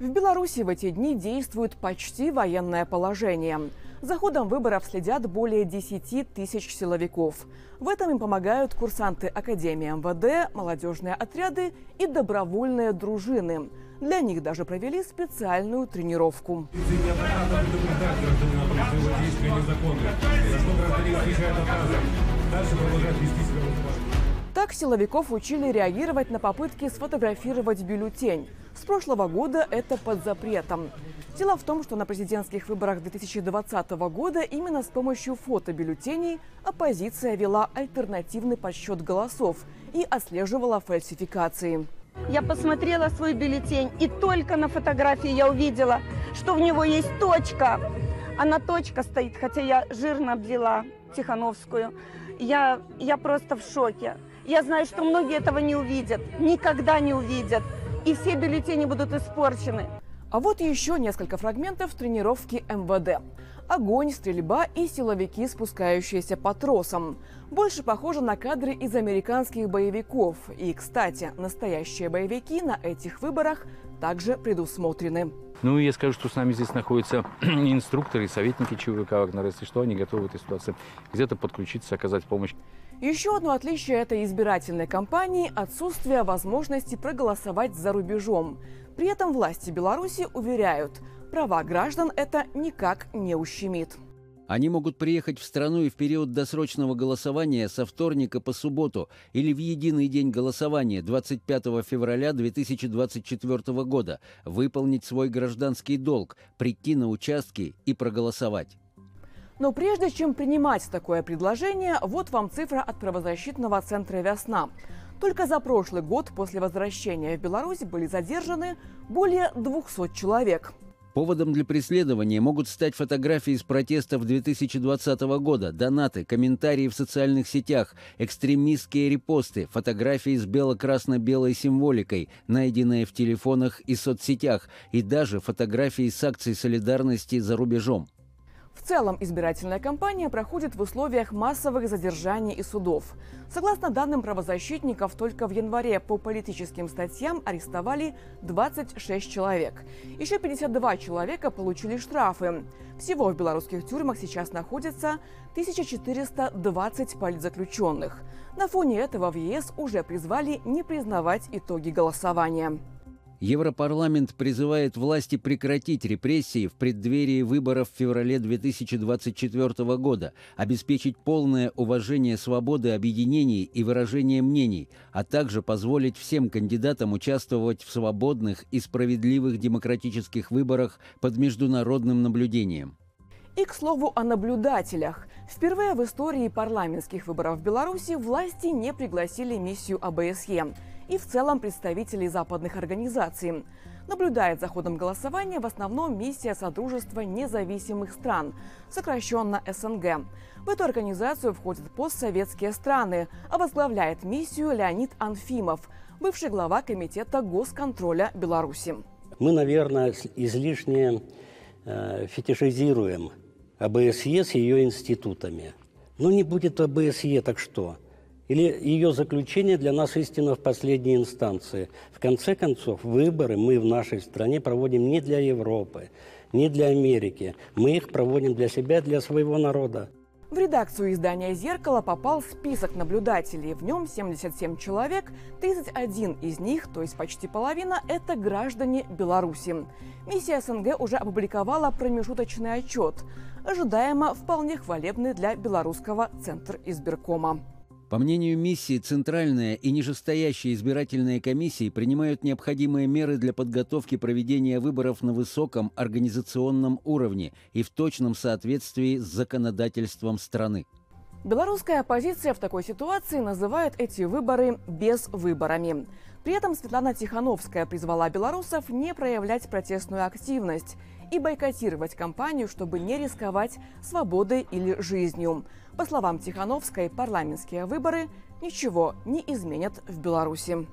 В Беларуси в эти дни действует почти военное положение. За ходом выборов следят более 10 тысяч силовиков. В этом им помогают курсанты Академии МВД, молодежные отряды и добровольные дружины. Для них даже провели специальную тренировку. Так силовиков учили реагировать на попытки сфотографировать бюллетень. С прошлого года это под запретом. Дело в том, что на президентских выборах 2020 года именно с помощью фотобюллетеней оппозиция вела альтернативный подсчет голосов и отслеживала фальсификации. Я посмотрела свой бюллетень, и только на фотографии я увидела, что в него есть точка. Она точка стоит, хотя я жирно облила Тихановскую. Я, я просто в шоке. Я знаю, что многие этого не увидят, никогда не увидят. И все бюллетени будут испорчены. А вот еще несколько фрагментов тренировки МВД. Огонь, стрельба и силовики, спускающиеся по тросам. Больше похоже на кадры из американских боевиков. И, кстати, настоящие боевики на этих выборах также предусмотрены. Ну, я скажу, что с нами здесь находятся инструкторы, советники ЧВК Вагнера, если что, они готовы в этой ситуации где-то подключиться, оказать помощь. Еще одно отличие этой избирательной кампании – отсутствие возможности проголосовать за рубежом. При этом власти Беларуси уверяют, права граждан это никак не ущемит. Они могут приехать в страну и в период досрочного голосования со вторника по субботу или в единый день голосования 25 февраля 2024 года выполнить свой гражданский долг, прийти на участки и проголосовать. Но прежде чем принимать такое предложение, вот вам цифра от правозащитного центра «Весна». Только за прошлый год после возвращения в Беларусь были задержаны более 200 человек. Поводом для преследования могут стать фотографии с протестов 2020 года, донаты, комментарии в социальных сетях, экстремистские репосты, фотографии с бело-красно-белой символикой, найденные в телефонах и соцсетях, и даже фотографии с акций солидарности за рубежом. В целом избирательная кампания проходит в условиях массовых задержаний и судов. Согласно данным правозащитников, только в январе по политическим статьям арестовали 26 человек. Еще 52 человека получили штрафы. Всего в белорусских тюрьмах сейчас находится 1420 политзаключенных. На фоне этого в ЕС уже призвали не признавать итоги голосования. Европарламент призывает власти прекратить репрессии в преддверии выборов в феврале 2024 года, обеспечить полное уважение свободы объединений и выражения мнений, а также позволить всем кандидатам участвовать в свободных и справедливых демократических выборах под международным наблюдением. И, к слову, о наблюдателях. Впервые в истории парламентских выборов в Беларуси власти не пригласили миссию АБСЕ и в целом представителей западных организаций. Наблюдает за ходом голосования в основном миссия Содружества независимых стран, сокращенно СНГ. В эту организацию входят постсоветские страны, а возглавляет миссию Леонид Анфимов, бывший глава Комитета госконтроля Беларуси. Мы, наверное, излишне э, фетишизируем АБСЕ с ее институтами. Ну, не будет АБСЕ, так что? Или ее заключение для нас истина в последней инстанции. В конце концов, выборы мы в нашей стране проводим не для Европы, не для Америки. Мы их проводим для себя, для своего народа. В редакцию издания «Зеркало» попал список наблюдателей. В нем 77 человек, 31 из них, то есть почти половина, это граждане Беларуси. Миссия СНГ уже опубликовала промежуточный отчет, ожидаемо вполне хвалебный для белорусского Центра избиркома. По мнению миссии, Центральная и нижестоящие избирательные комиссии принимают необходимые меры для подготовки проведения выборов на высоком организационном уровне и в точном соответствии с законодательством страны. Белорусская оппозиция в такой ситуации называет эти выборы безвыборами. При этом Светлана Тихановская призвала белорусов не проявлять протестную активность и бойкотировать кампанию, чтобы не рисковать свободой или жизнью. По словам Тихановской, парламентские выборы ничего не изменят в Беларуси.